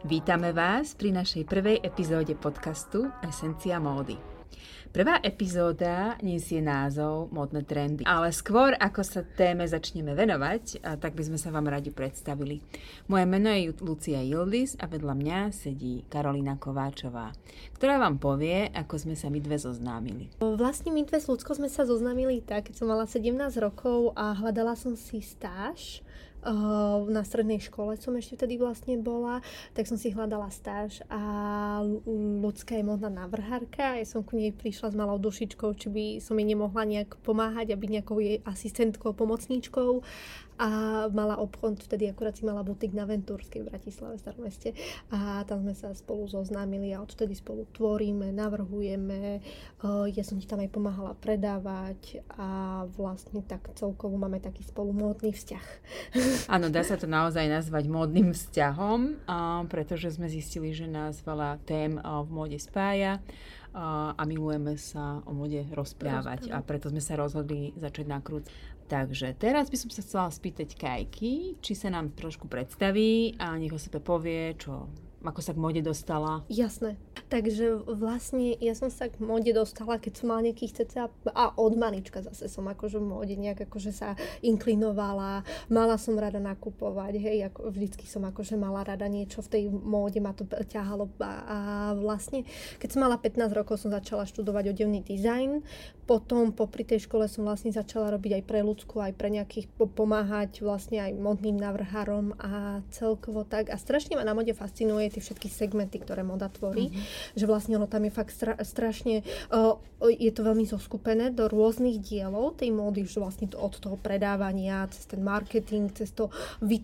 Vítame vás pri našej prvej epizóde podcastu Esencia módy. Prvá epizóda nesie názov Modné trendy. Ale skôr, ako sa téme začneme venovať, tak by sme sa vám radi predstavili. Moje meno je Lucia Yildiz a vedľa mňa sedí Karolina Kováčová, ktorá vám povie, ako sme sa my dve zoznámili. Vlastne my dve s Ľudskou sme sa zoznámili tak, keď som mala 17 rokov a hľadala som si stáž na strednej škole som ešte vtedy vlastne bola, tak som si hľadala stáž a ľudská je modná navrhárka. Ja som ku nej prišla s malou dušičkou, či by som jej nemohla nejak pomáhať a byť nejakou jej asistentkou, pomocníčkou a mala obchod, vtedy akurát si mala butik na Ventúrskej v Bratislave, v starom meste a tam sme sa spolu zoznámili a odtedy spolu tvoríme, navrhujeme, ja som ti tam aj pomáhala predávať a vlastne tak celkovo máme taký spolu módny vzťah. Áno, dá sa to naozaj nazvať módnym vzťahom, pretože sme zistili, že nás veľa tém v móde spája a milujeme sa o mode rozprávať. rozprávať. A preto sme sa rozhodli začať nakrúcať Takže teraz by som sa chcela spýtať Kajky, či sa nám trošku predstaví a nech o sebe povie, čo ako sa k mode dostala? Jasné. Takže vlastne ja som sa k mode dostala, keď som mala nejakých cca a od malička zase som akože v mode nejak akože sa inklinovala, mala som rada nakupovať, hej, ako vždycky som akože mala rada niečo v tej móde, ma to ťahalo a, a vlastne keď som mala 15 rokov som začala študovať odevný dizajn, potom popri tej škole som vlastne začala robiť aj pre ľudskú, aj pre nejakých pomáhať vlastne aj modným navrhárom a celkovo tak a strašne ma na mode fascinuje tie všetky segmenty, ktoré moda tvorí, mm-hmm. že vlastne ono tam je fakt stra- strašne, uh, je to veľmi zoskupené do rôznych dielov tej módy, že vlastne to od toho predávania, cez ten marketing, cez to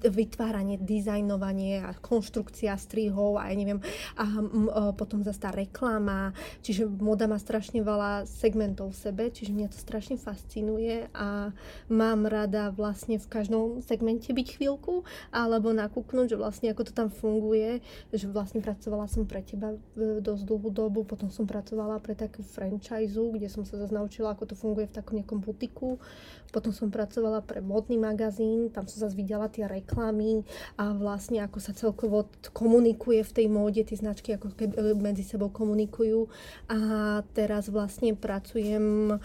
vytváranie, dizajnovanie a konštrukcia strihov a ja neviem, a uh, potom zase tá reklama, čiže moda má strašne veľa segmentov v sebe, čiže mňa to strašne fascinuje a mám rada vlastne v každom segmente byť chvíľku alebo nakúknúť, že vlastne ako to tam funguje, že vlastne pracovala som pre teba dosť dlhú dobu, potom som pracovala pre takú franchise, kde som sa zase naučila, ako to funguje v takom nejakom butiku. Potom som pracovala pre modný magazín, tam som zase videla tie reklamy a vlastne ako sa celkovo komunikuje v tej móde, tie značky ako keby e, medzi sebou komunikujú. A teraz vlastne pracujem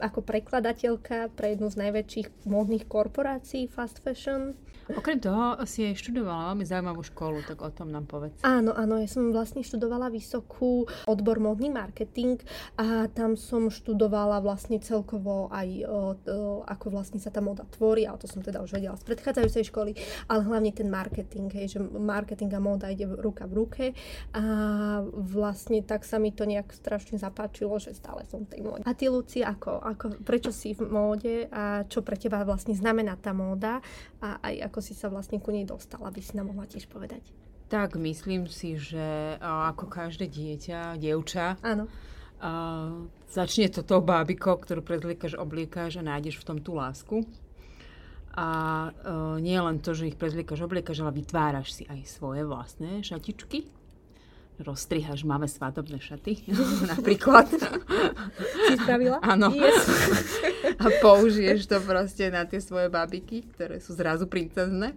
ako prekladateľka pre jednu z najväčších módnych korporácií fast fashion Okrem toho si aj študovala veľmi zaujímavú školu, tak o tom nám povedz. Áno, áno, ja som vlastne študovala vysokú odbor modný marketing a tam som študovala vlastne celkovo aj o, o, ako vlastne sa tá moda tvorí, ale to som teda už vedela z predchádzajúcej školy, ale hlavne ten marketing, hej, že marketing a moda ide ruka v ruke a vlastne tak sa mi to nejak strašne zapáčilo, že stále som v tej móde. A ty, Luci, ako, ako, prečo si v móde a čo pre teba vlastne znamená tá móda a aj ako si sa vlastne ku nej dostala, aby si nám mohla tiež povedať. Tak, myslím si, že ako každé dieťa, dievča, Áno. A, začne to tou bábikou, ktorú prezliekaš, obliekáš a nájdeš v tom tú lásku. A uh, nie len to, že ich prezliekaš, obliekaš, ale vytváraš si aj svoje vlastné šatičky rozstrihaš máme svadobné šaty, napríklad. Si spravila? Áno. Yes. A použiješ to proste na tie svoje babiky, ktoré sú zrazu princezné.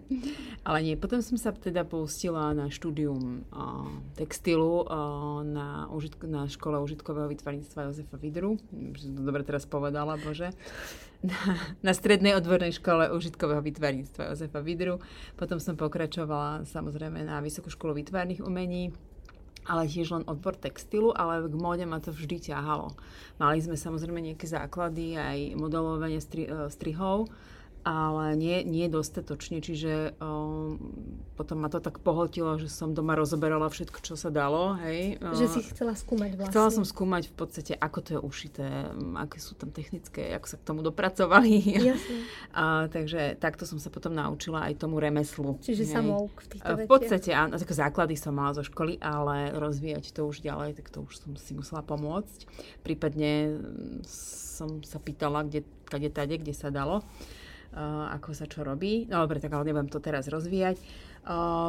Ale nie, potom som sa teda pustila na štúdium uh, textilu uh, na, užitk- na škole užitkového vytvarníctva Jozefa Vidru. Som to dobre teraz povedala, bože. Na, na strednej odbornej škole užitkového vytvarníctva Jozefa Vidru. Potom som pokračovala samozrejme na Vysokú školu vytvarných umení ale tiež len odbor textilu, ale k móde ma to vždy ťahalo. Mali sme samozrejme nejaké základy, aj modelovanie stri- e, strihov, ale nie, nie dostatočne, čiže um, potom ma to tak pohltilo, že som doma rozoberala všetko, čo sa dalo, hej. Že si chcela skúmať vlastne. Chcela som skúmať v podstate, ako to je ušité, aké sú tam technické, ako sa k tomu dopracovali. Jasne. A, takže takto som sa potom naučila aj tomu remeslu. Čiže hej. samouk v týchto V podstate áno, také základy som mala zo školy, ale rozvíjať to už ďalej, tak to už som si musela pomôcť. Prípadne som sa pýtala, kde, kde tade, kde sa dalo ako sa čo robí. No dobre, tak ale nebudem to teraz rozvíjať.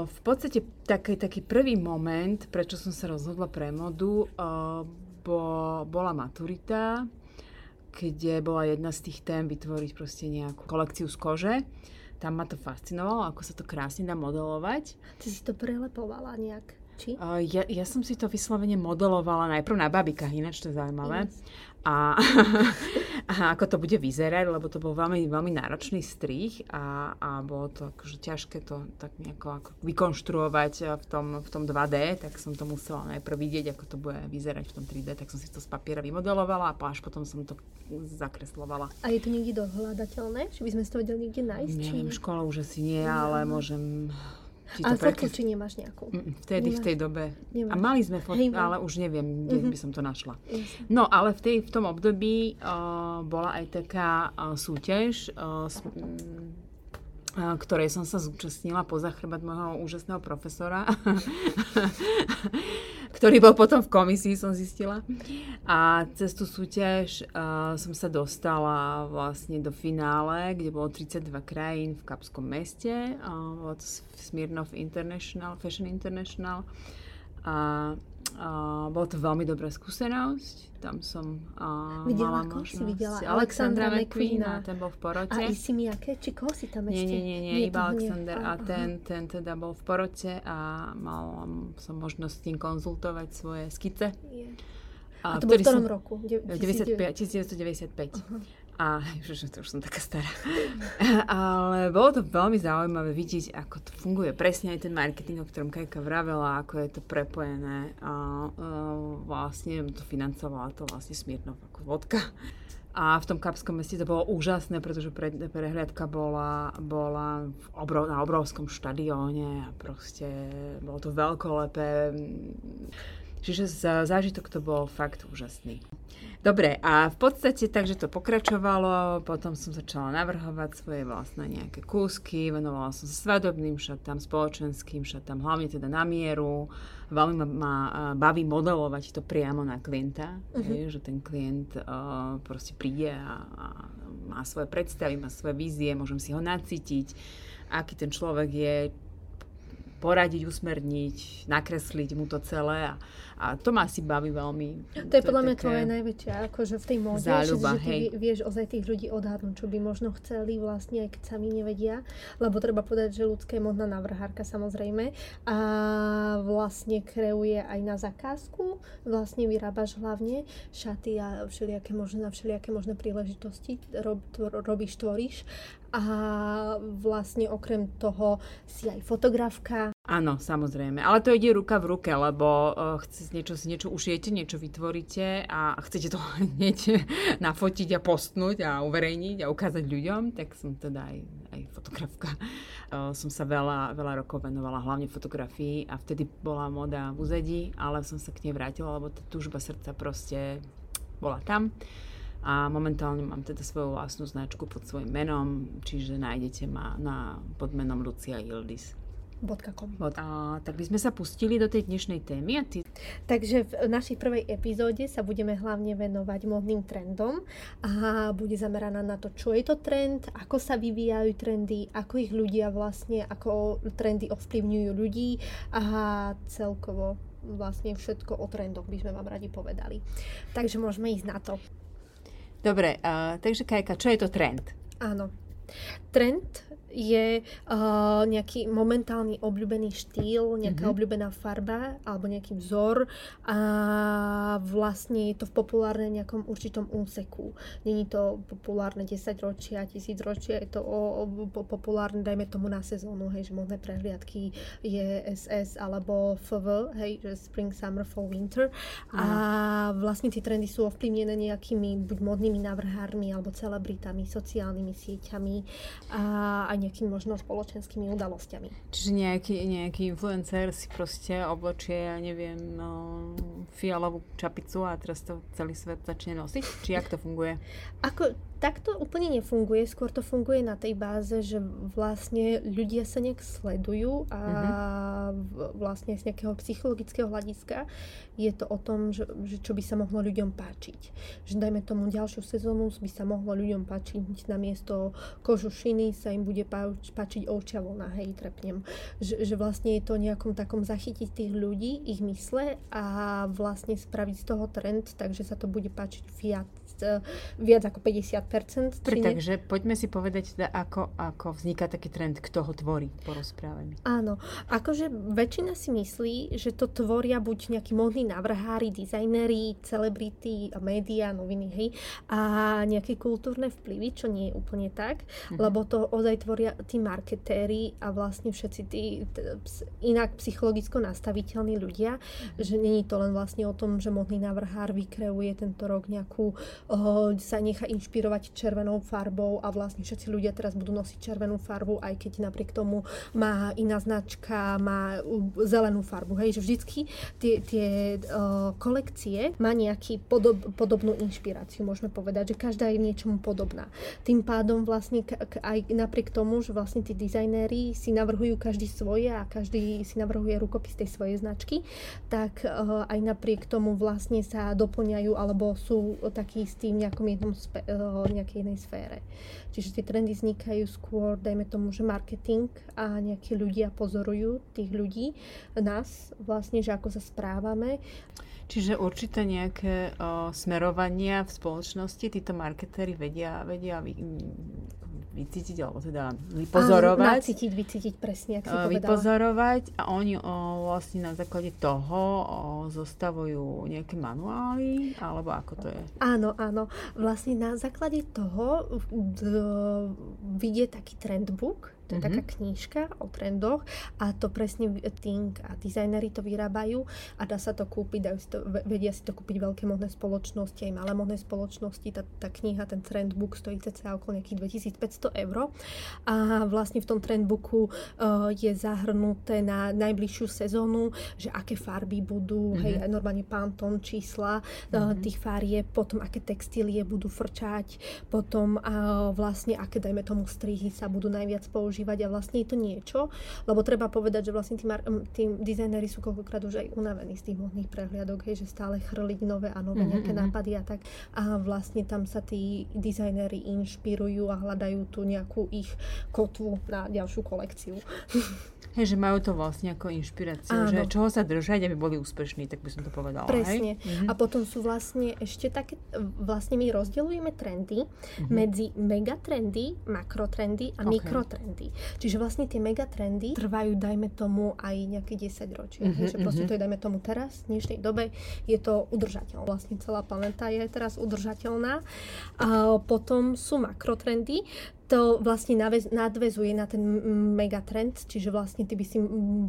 v podstate taký, taký prvý moment, prečo som sa rozhodla pre modu, bo, bola maturita, kde bola jedna z tých tém vytvoriť proste nejakú kolekciu z kože. tam ma to fascinovalo, ako sa to krásne dá modelovať. Ty si to prelepovala nejak? Či? Uh, ja, ja som si to vyslovene modelovala najprv na babikách, ináč to je zaujímavé. Yes. A, a ako to bude vyzerať, lebo to bol veľmi, veľmi náročný strih a, a bolo to akože ťažké to tak nejako ako vykonštruovať v tom, v tom 2D, tak som to musela najprv vidieť, ako to bude vyzerať v tom 3D, tak som si to z papiera vymodelovala a až potom som to zakreslovala. A je to niekde dohľadateľné? Či by sme to vedeli niekde nájsť? Neviem, škola už asi nie, ale môžem a fotku, či nemáš nejakú? Vtedy, Nemáš. v tej dobe. Nemáš. A mali sme fotku, ale už neviem, kde uh-huh. by som to našla. Yes. No, ale v, tej, v tom období uh, bola aj taká uh, súťaž, uh, s, uh, ktorej som sa zúčastnila poza chrbát môjho úžasného profesora. ktorý bol potom v komisii, som zistila. A cez tú súťaž uh, som sa dostala vlastne do finále, kde bolo 32 krajín v Kapskom meste. Uh, bolo to Smirnov International, Fashion International. A Uh, bolo to veľmi dobrá skúsenosť. Tam som uh, videla, mala možnosť. si videla? Alexandra McQueena, ten bol v porote. A si mi aké? Či koho si tam ešte? Nie, nie, nie, nie iba Alexander. Nie. A ten, ten teda bol v porote a mal som možnosť s tým konzultovať svoje skice. Yeah. A, a to bol v ktorom som, roku? 1995. Uh-huh. A že to už som taká stará. Ale bolo to veľmi zaujímavé vidieť, ako to funguje. Presne aj ten marketing, o ktorom Kajka vravela, ako je to prepojené. A, a vlastne to financovala to vlastne Smirnov ako vodka. A v tom Kapskom meste to bolo úžasné, pretože pre, prehliadka bola, bola v obrov, na obrovskom štadióne a proste bolo to veľkolepé. Čiže zážitok to bol fakt úžasný. Dobre, a v podstate takže to pokračovalo, potom som začala navrhovať svoje vlastné nejaké kúsky, venovala som sa svadobným šatám, spoločenským šatám, hlavne teda na mieru. Veľmi ma, ma baví modelovať to priamo na klienta, uh-huh. je, že ten klient uh, proste príde a, a má svoje predstavy, má svoje vízie, môžem si ho nacítiť, aký ten človek je, poradiť, usmerniť, nakresliť mu to celé a, a to ma asi baví veľmi. To je podľa mňa tvoje najväčšia, akože v tej móde, záľuba, že, že ty vieš ozaj tých ľudí odhadnúť, čo by možno chceli vlastne, aj keď sami nevedia, lebo treba povedať, že ľudská je modná navrhárka samozrejme. A vlastne kreuje aj na zakázku, vlastne vyrábaš hlavne šaty a všelijaké možné, všelijaké možné príležitosti rob, tvor, robíš, tvoríš a vlastne okrem toho si aj fotografka. Áno, samozrejme. Ale to ide ruka v ruke, lebo uh, chce, niečo, niečo ušijete, niečo vytvoríte a chcete to hneď nafotiť a postnúť a uverejniť a ukázať ľuďom, tak som teda aj, aj fotografka. Uh, som sa veľa, veľa rokov venovala hlavne fotografii a vtedy bola moda v úzadi, ale som sa k nej vrátila, lebo tá túžba srdca proste bola tam a momentálne mám teda svoju vlastnú značku pod svojim menom, čiže nájdete ma na, pod menom Lucia Ildis. .com. A, tak by sme sa pustili do tej dnešnej témy. A ty... Takže v našej prvej epizóde sa budeme hlavne venovať modným trendom a bude zameraná na to, čo je to trend, ako sa vyvíjajú trendy, ako ich ľudia vlastne, ako trendy ovplyvňujú ľudí a celkovo vlastne všetko o trendoch by sme vám radi povedali. Takže môžeme ísť na to. Dobre, uh, takže Kajka, čo je to trend? Áno. Trend je uh, nejaký momentálny obľúbený štýl, nejaká mm-hmm. obľúbená farba alebo nejaký vzor a vlastne je to v populárne nejakom určitom úseku. Není to populárne 10 ročia, 1000 ročia, je to o, o, populárne, dajme tomu na sezónu, hej, že modné prehliadky je SS alebo FV, hej, že Spring, Summer, Fall, Winter. Mm. A vlastne tie trendy sú ovplyvnené nejakými buď modnými návrhármi alebo celebritami, sociálnymi sieťami a aj nejakými možno spoločenskými udalosťami. Čiže nejaký, nejaký influencer si proste obločie, ja neviem, no, fialovú čapicu a teraz to celý svet začne nosiť? Či jak to funguje? Ako, tak to úplne nefunguje, skôr to funguje na tej báze, že vlastne ľudia sa nejak sledujú a uh-huh. vlastne z nejakého psychologického hľadiska je to o tom, že, že čo by sa mohlo ľuďom páčiť. Že dajme tomu ďalšiu sezónu by sa mohlo ľuďom páčiť na miesto kožušiny sa im bude páč, páčiť ovčia vlna, hej, trepnem. Že, že vlastne je to nejakom takom zachytiť tých ľudí, ich mysle a vlastne spraviť z toho trend, takže sa to bude páčiť viac viac ako 50%. Pre, takže poďme si povedať teda, ako, ako vzniká taký trend, kto ho tvorí, porozprávame. Áno, akože väčšina si myslí, že to tvoria buď nejakí modní navrhári, dizajneri, celebrity, médiá, noviny, hej, a nejaké kultúrne vplyvy, čo nie je úplne tak, mhm. lebo to ozaj tvoria tí marketéri a vlastne všetci tí inak psychologicko nastaviteľní ľudia, mhm. že není to len vlastne o tom, že modný navrhár vykreuje tento rok nejakú, sa nechá inšpirovať červenou farbou a vlastne všetci ľudia teraz budú nosiť červenú farbu, aj keď napriek tomu má iná značka, má zelenú farbu. Hej, že vždycky tie, tie kolekcie má nejaký podob, podobnú inšpiráciu, môžeme povedať, že každá je niečomu podobná. Tým pádom vlastne aj napriek tomu, že vlastne tí dizajnéri si navrhujú každý svoje a každý si navrhuje rukopis tej svojej značky, tak aj napriek tomu vlastne sa doplňajú alebo sú takí tým nejakom jednom spe, uh, nejakej jednej sfére. Čiže tie trendy vznikajú skôr, dajme tomu, že marketing a nejakí ľudia pozorujú tých ľudí, nás vlastne, že ako sa správame. Čiže určité nejaké o, smerovania v spoločnosti títo marketéri vedia, vedia vy, vycítiť, alebo teda vypozorovať. Áno, nacítiť, vycítiť presne, ak si povedala. Vypozorovať a oni o, vlastne na základe toho o, zostavujú nejaké manuály, alebo ako to je? Áno, áno. Vlastne na základe toho vidie taký trendbook, to je mm-hmm. taká knížka o trendoch a to presne Think a dizajneri to vyrábajú a dá sa to kúpiť, dajú si to, vedia si to kúpiť veľké modné spoločnosti, aj malé modné spoločnosti. Tá, tá kniha, ten trendbook stojí cca okolo nejakých 2500 eur a vlastne v tom trendbooku uh, je zahrnuté na najbližšiu sezónu, že aké farby budú, mm-hmm. hej, aj normálne pantón, čísla uh, tých farie, potom aké textílie budú frčať, potom uh, vlastne aké, dajme tomu, strihy sa budú najviac používať používať a vlastne je to niečo, lebo treba povedať, že vlastne tí, mar- tí dizajneri sú koľkokrát už aj unavení z tých modných prehliadok, hej, že stále chrliť nové a nové mm-hmm. nejaké mhm. nápady a tak. A vlastne tam sa tí dizajneri inšpirujú a hľadajú tu nejakú ich kotvu na ďalšiu kolekciu. Hej, že majú to vlastne ako inšpiráciu, Áno. že čoho sa držať, aby boli úspešní, tak by som to povedala. Presne. Hej? Mhm. A potom sú vlastne ešte také, vlastne my rozdeľujeme trendy mm-hmm. medzi megatrendy, makrotrendy a okay. mikrotrendy. Čiže vlastne tie megatrendy trvajú, dajme tomu, aj nejaké 10 ročie. Mm-hmm, že proste mm-hmm. to je, dajme tomu teraz, v dnešnej dobe, je to udržateľné. Vlastne celá planeta je teraz udržateľná. A potom sú makrotrendy, to vlastne nadvezuje na ten megatrend, čiže vlastne ty by si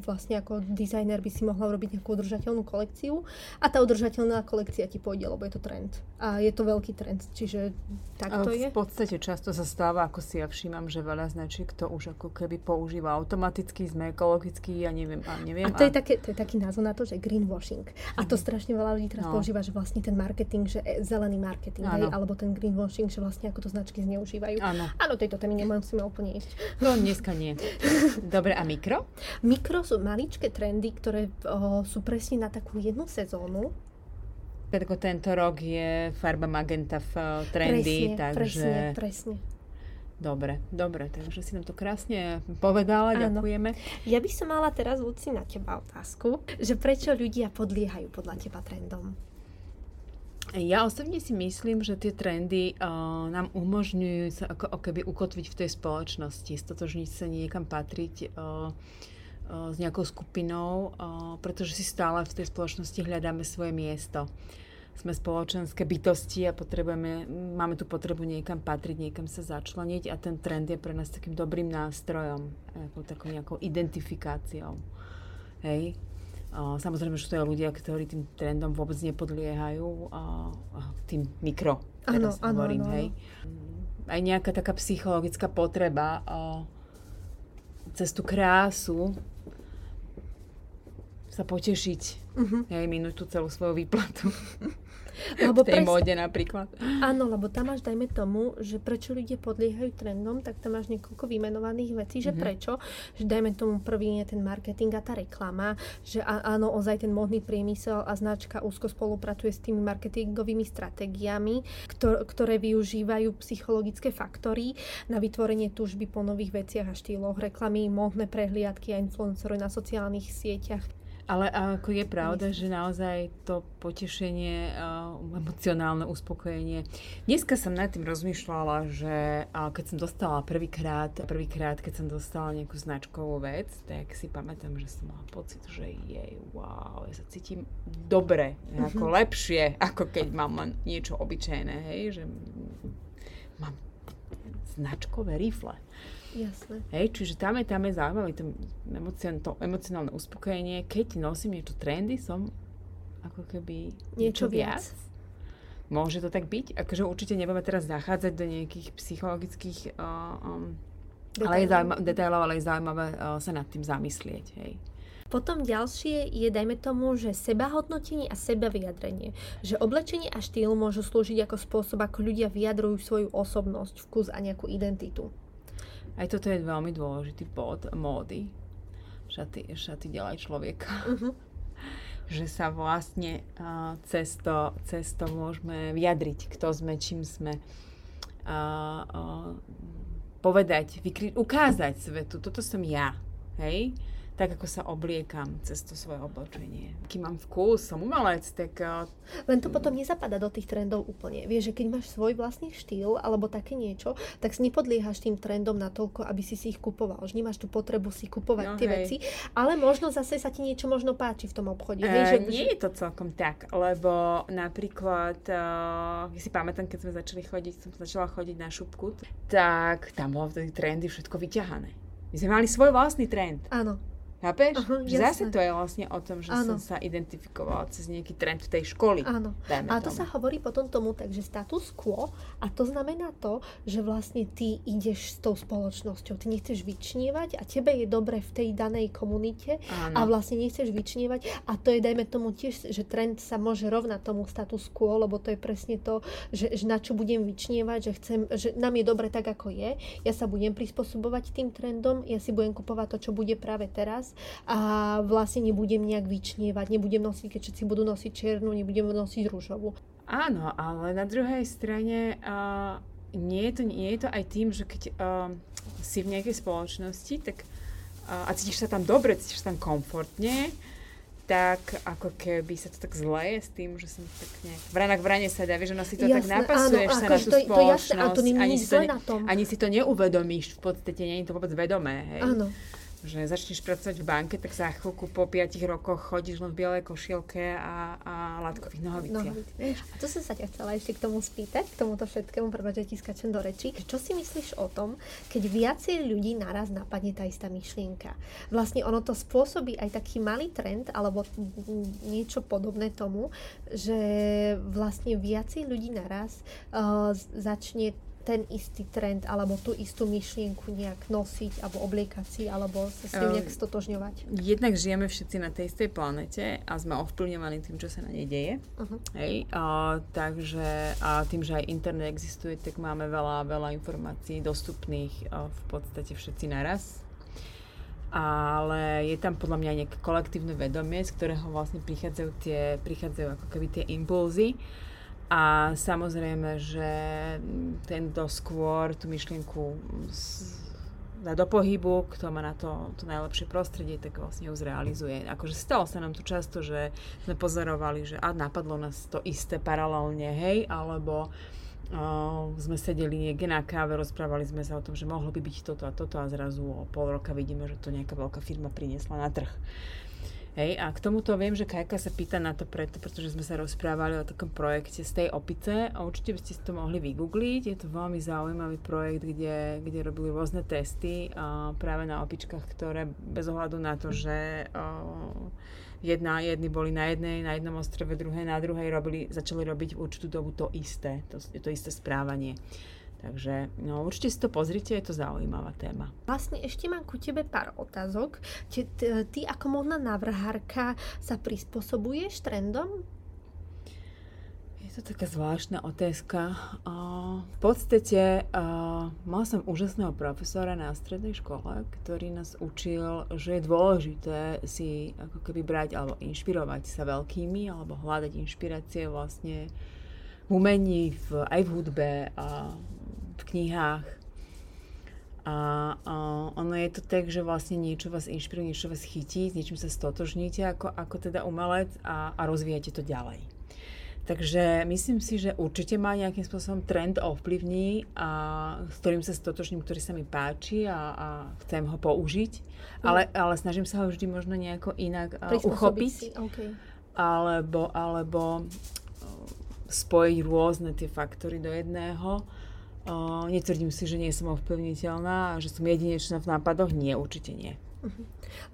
vlastne ako dizajner by si mohla urobiť nejakú udržateľnú kolekciu a tá udržateľná kolekcia ti pôjde, lebo je to trend. A je to veľký trend, čiže tak to je. V podstate často sa stáva, ako si ja všímam, že veľa značiek to už ako keby používa automaticky, sme ekologický, ja neviem, a neviem. A to, a... Je, také, to je taký názov na to, že greenwashing. A to mhm. strašne veľa ľudí teraz no. používa, že vlastne ten marketing, že e, zelený marketing, hej, alebo ten greenwashing, že vlastne ako to značky zneužívajú. Áno. Áno, to tejto témy nemusíme úplne ísť. No, dneska nie. Dobre, a mikro? Mikro sú maličké trendy, ktoré o, sú presne na takú jednu sezónu. Preto tento rok je farba magenta v trendy, presne, takže... Presne, presne. Dobre, dobre, takže si nám to krásne povedala, Áno. ďakujeme. Ja by som mala teraz, Luci, na teba otázku, že prečo ľudia podliehajú podľa teba trendom? Ja osobne si myslím, že tie trendy uh, nám umožňujú sa ako, ako keby ukotviť v tej spoločnosti, stotožniť sa niekam patriť uh, uh, s nejakou skupinou, uh, pretože si stále v tej spoločnosti hľadáme svoje miesto. Sme spoločenské bytosti a potrebujeme, máme tu potrebu niekam patriť, niekam sa začleniť a ten trend je pre nás takým dobrým nástrojom, ako takou nejakou identifikáciou. Hej, Samozrejme, že to je ľudia, ktorí tým trendom vôbec nepodliehajú, tým mikro, teraz ano, hovorím, ano, hej. Aj nejaká taká psychologická potreba cez tú krásu sa potešiť, uh-huh. hej, minúť tú celú svoju výplatu. Lebo v tej presne, móde napríklad. Áno, lebo tam máš, dajme tomu, že prečo ľudia podliehajú trendom, tak tam máš niekoľko vymenovaných vecí, že mm-hmm. prečo, že dajme tomu prvý je ten marketing a tá reklama, že áno, ozaj ten módny priemysel a značka úzko spolupracuje s tými marketingovými stratégiami, ktor- ktoré využívajú psychologické faktory na vytvorenie túžby po nových veciach a štýloch, reklamy, módne prehliadky a influencery na sociálnych sieťach Ale ako je pravda, že naozaj to potešenie, uh, emocionálne uspokojenie. Dneska som nad tým rozmýšľala, že keď som dostala prvýkrát, prvýkrát, keď som dostala nejakú značkovú vec, tak si pamätám, že som mala pocit, že jej, wow, ja sa cítim dobre, ako mm-hmm. lepšie, ako keď mám len niečo obyčajné, hej, že mám značkové rifle. Jasné. Hej, čiže tam je, tam je zaujímavé to, emocion, to emocionálne uspokojenie. Keď nosím niečo trendy, som ako keby niečo, niečo viac. viac. Môže to tak byť? Akože určite nebudeme teraz zachádzať do nejakých psychologických uh, um, ale je zaujímavé, detailov, ale je zaujímavé uh, sa nad tým zamyslieť. Hej. Potom ďalšie je, dajme tomu, že sebahodnotenie a sebavyjadrenie. Že oblečenie a štýl môžu slúžiť ako spôsob, ako ľudia vyjadrujú svoju osobnosť, vkus a nejakú identitu. Aj toto je veľmi dôležitý bod módy. Šaty, šaty ďalej človeka. Uh-huh. že sa vlastne uh, cez, to, cez to môžeme vyjadriť, kto sme, čím sme. Uh, uh, povedať, vykri- ukázať svetu, toto som ja. Hej? Tak ako sa obliekam cez to svoje oblečenie. Aký mám vkus, som umelec, tak... Uh, Len to potom nezapadá do tých trendov úplne. Vieš, že keď máš svoj vlastný štýl alebo také niečo, tak si nepodliehaš tým trendom na toľko, aby si si ich kupoval. Že nemáš tú potrebu si kupovať no, tie hej. veci, ale možno zase sa ti niečo možno páči v tom obchode. Uh, hej, že, nie je to celkom tak, lebo napríklad, uh, si pamätám, keď sme začali chodiť, som začala chodiť na šupku, tak tam bolo vtedy trendy všetko vyťahané. My sme mali svoj vlastný trend. Áno. Chápeš? Uh-huh, Zase to je vlastne o tom, že ano. som sa identifikovala cez nejaký trend tej školy. Áno. A to tomu. sa hovorí potom tomu tak, že status quo a to znamená to, že vlastne ty ideš s tou spoločnosťou. Ty nechceš vyčnievať a tebe je dobre v tej danej komunite ano. a vlastne nechceš vyčnievať a to je dajme tomu tiež, že trend sa môže rovnať tomu status quo, lebo to je presne to, že, že na čo budem vyčnievať, že chcem, že nám je dobre tak, ako je. Ja sa budem prispôsobovať tým trendom, ja si budem kupovať to, čo bude práve teraz a vlastne nebudem nejak vyčnievať, nebudem nosiť, keď všetci budú nosiť čiernu, nebudem nosiť rúžovú. Áno, ale na druhej strane uh, nie, je to, nie je to aj tým, že keď uh, si v nejakej spoločnosti tak, uh, a cítiš sa tam dobre, cítiš sa tam komfortne, tak ako keby sa to tak zleje s tým, že som tak nejak vrana k vrane sa dá, vieš, ono si to jasné, tak napasuješ áno, sa na tú to, spoločnosť. To jasné, a to ani, si to, ne, ani si to neuvedomíš v podstate, nie je to vôbec vedomé, hej. Áno že začneš pracovať v banke, tak za chvíľku po 5 rokoch chodíš len v bielej košielke a, a látkových nohaviciach. A to som sa ťa chcela ešte k tomu spýtať, k tomuto všetkému, prvé, že ti skačem do reči. Čo si myslíš o tom, keď viacej ľudí naraz napadne tá istá myšlienka? Vlastne ono to spôsobí aj taký malý trend, alebo niečo podobné tomu, že vlastne viacej ľudí naraz uh, začne ten istý trend alebo tú istú myšlienku nejak nosiť alebo obliekať si alebo sa s nejak ehm, stotožňovať? Jednak žijeme všetci na tej istej planete a sme ovplyvňovaní tým, čo sa na nej deje. Uh-huh. Hej, a, takže a tým, že aj internet existuje, tak máme veľa, veľa informácií dostupných a, v podstate všetci naraz. Ale je tam podľa mňa nejaké kolektívne vedomie, z ktorého vlastne prichádzajú tie, prichádzajú ako keby tie impulzy. A samozrejme, že ten, kto skôr tú myšlienku dá do pohybu, kto má na to, to najlepšie prostredie, tak vlastne ju zrealizuje. Akože stalo sa nám tu často, že sme pozorovali, že a napadlo nás to isté paralelne, hej, alebo uh, sme sedeli niekde na káve, rozprávali sme sa o tom, že mohlo by byť toto a toto a zrazu o pol roka vidíme, že to nejaká veľká firma priniesla na trh. Hej, a k tomuto viem, že Kajka sa pýta na to preto, pretože sme sa rozprávali o takom projekte z tej opice a určite by ste si to mohli vygoogliť. Je to veľmi zaujímavý projekt, kde, kde robili rôzne testy a práve na opičkách, ktoré bez ohľadu na to, že uh, jedna, jedni boli na jednej, na jednom ostrove, druhé na druhej, robili, začali robiť v určitú dobu to isté, to, to isté správanie. Takže no, určite si to pozrite, je to zaujímavá téma. Vlastne ešte mám ku tebe pár otázok. Ty, ty ako modná navrhárka sa prispôsobuješ trendom? Je to taká zvláštna otázka. V podstate mal som úžasného profesora na strednej škole, ktorý nás učil, že je dôležité si ako keby brať alebo inšpirovať sa veľkými alebo hľadať inšpirácie vlastne v umení, v, aj v hudbe a v knihách. A, a ono je to tak, že vlastne niečo vás inšpiruje, niečo vás chytí, s niečím sa stotožníte ako, ako teda umelec a, a rozvíjate to ďalej. Takže myslím si, že určite ma nejakým spôsobom trend ovplyvní, a, s ktorým sa stotožním, ktorý sa mi páči a, a chcem ho použiť, mm. ale, ale snažím sa ho vždy možno nejako inak uchopiť. Si. Okay. Alebo, alebo spojiť rôzne tie faktory do jedného. Uh, netvrdím si, že nie som ovplyvniteľná a že som jedinečná v nápadoch. Nie, určite nie. Uh-huh.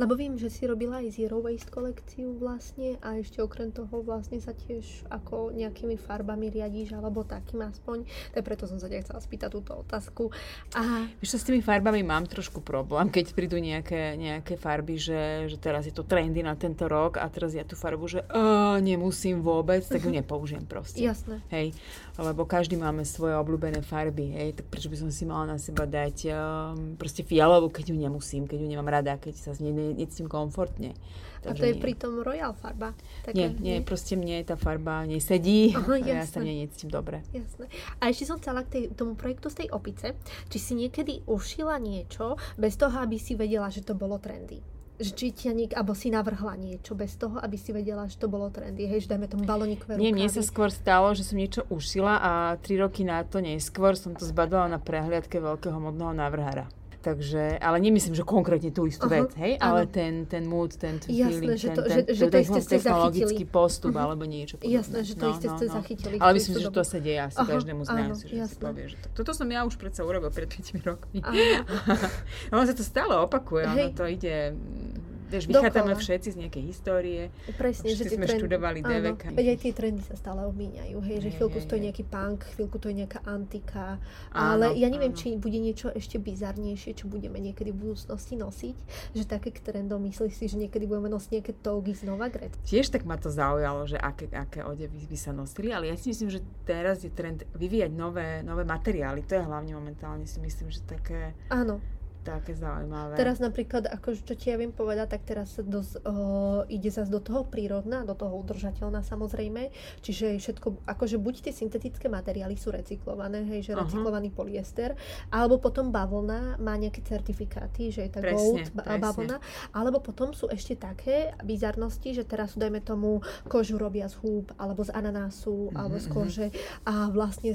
Lebo viem, že si robila aj zero waste kolekciu vlastne a ešte okrem toho vlastne sa tiež ako nejakými farbami riadíš alebo takým aspoň. Tak preto som sa ťa chcela spýtať túto otázku. A... Víš, s tými farbami mám trošku problém, keď prídu nejaké, nejaké farby, že, že teraz je to trendy na tento rok a teraz ja tú farbu, že uh, nemusím vôbec, tak ju mhm. nepoužijem proste. Jasné. Hej, lebo každý máme svoje obľúbené farby, hej, tak prečo by som si mala na seba dať um, proste fialovú, keď ju nemusím, keď ju nemám rada keď sa s nej necítim komfortne. Takže a to je nie. pritom Royal farba? Taká, nie, nie, nie, proste mne tá farba nesedí Aha, a ja sa mne necítim dobre. Jasné. A ešte som chcela k tej, tomu projektu z tej opice, či si niekedy ušila niečo bez toho, aby si vedela, že to bolo trendy že či ťa niek, alebo si navrhla niečo bez toho, aby si vedela, že to bolo trendy. Hej, že dajme tomu balonikové Nie, mne sa skôr stalo, že som niečo ušila a tri roky na to neskôr som to zbadala na prehliadke veľkého modného návrhára. Takže, ale nemyslím, že konkrétne tú istú uh-huh, vec, hej, ale ten, ten mood, ten Jasné, feeling, že to, ten, že, ten, že to ste technologický postup uh-huh. alebo niečo podobné. Jasné, že to no, isté no, ste no. zachytili. Ale myslím, že to sa deje asi Aha, každému z nás, že jasné. si povie, že to, toto som ja už predsa urobil pred 5 rokmi. ono sa to stále opakuje, ono to ide Vieš, vychádzame všetci z nejakej histórie. Presne, že sme trendy, študovali DVK. Veď aj tie trendy sa stále obmíňajú. Hej, že chvíľku stojí nejaký punk, chvíľku to je nejaká antika. Ale áno, ja neviem, áno. či bude niečo ešte bizarnejšie, čo budeme niekedy v budúcnosti nosiť. Že také k trendom myslíš si, že niekedy budeme nosiť nejaké togy znova gret. Tiež tak ma to zaujalo, že aké, aké odevy by sa nosili, ale ja si myslím, že teraz je trend vyvíjať nové, nové materiály. To je hlavne momentálne si myslím, že také... Áno také zaujímavé. Teraz napríklad, ako čo ti ja viem povedať, tak teraz dosť, uh, ide zase do toho prírodná, do toho udržateľná samozrejme. Čiže všetko, akože buď tie syntetické materiály sú recyklované, hej, že uh-huh. recyklovaný polyester, alebo potom bavlna má nejaké certifikáty, že je tá presne, gold presne. bavlna, alebo potom sú ešte také bizarnosti, že teraz sú, dajme tomu, kožu robia z húb, alebo z ananásu, uh-huh, alebo z mhm. kože a vlastne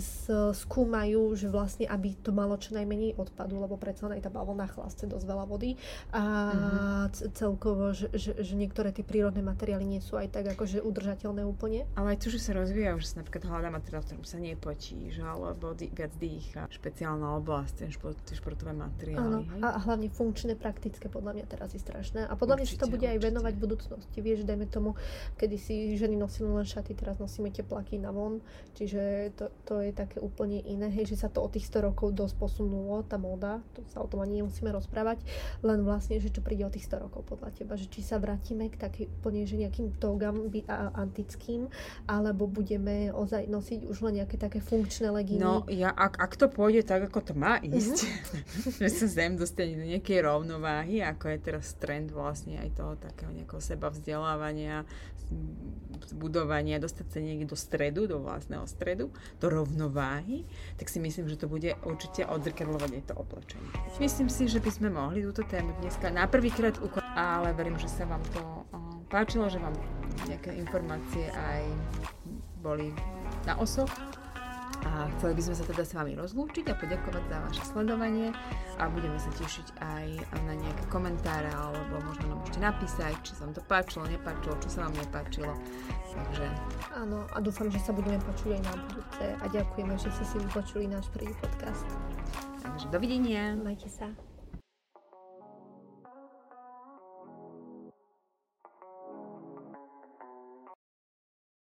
skúmajú, že vlastne, aby to malo čo najmenej odpadu, lebo predsa aj tá bavlna na chlaste dosť veľa vody a mm-hmm. celkovo, že, že, že niektoré tie prírodné materiály nie sú aj tak akože udržateľné úplne. Ale aj to, že sa rozvíja, že sa napríklad hľadá materiál, v ktorom sa nepotí, že alebo dý, viac dýcha, špeciálna oblasť, ten šport, tie športové materiály. Áno, a hlavne funkčné, praktické, podľa mňa teraz je strašné. A podľa určite, mňa sa to bude určite. aj venovať v budúcnosti. Vieš, dajme tomu, kedy si ženy nosili len šaty, teraz nosíme teplaky na von, čiže to, to je také úplne iné, hej, že sa to od tých 100 rokov dosť posunulo, tá móda, to sa o tom ani nemusíme rozprávať, len vlastne, že čo príde o tých 100 rokov podľa teba, že či sa vrátime k takej úplne, že nejakým togam antickým, alebo budeme ozaj nosiť už len nejaké také funkčné legíny. No, ja, ak, ak to pôjde tak, ako to má mhm. ísť, uh-huh. že sa zem dostane do nejakej rovnováhy, ako je teraz trend vlastne aj toho takého nejakého seba vzdelávania, budovania, dostať sa niekde do stredu, do vlastného stredu, do rovnováhy, tak si myslím, že to bude určite odzrkadľovať aj to oblečenie. Myslím si, že by sme mohli túto tému dneska na prvýkrát ukončiť, ale verím, že sa vám to páčilo, že vám nejaké informácie aj boli na osoch a chceli by sme sa teda s vami rozlúčiť a poďakovať za vaše sledovanie a budeme sa tešiť aj na nejaké komentáre alebo možno nám môžete napísať, či sa vám to páčilo, nepáčilo, čo sa vám nepáčilo. Takže... Áno, a dúfam, že sa budeme počuť aj na budúce a ďakujeme, že ste si vypočuli náš prvý podcast. Takže dovidenia. Majte sa.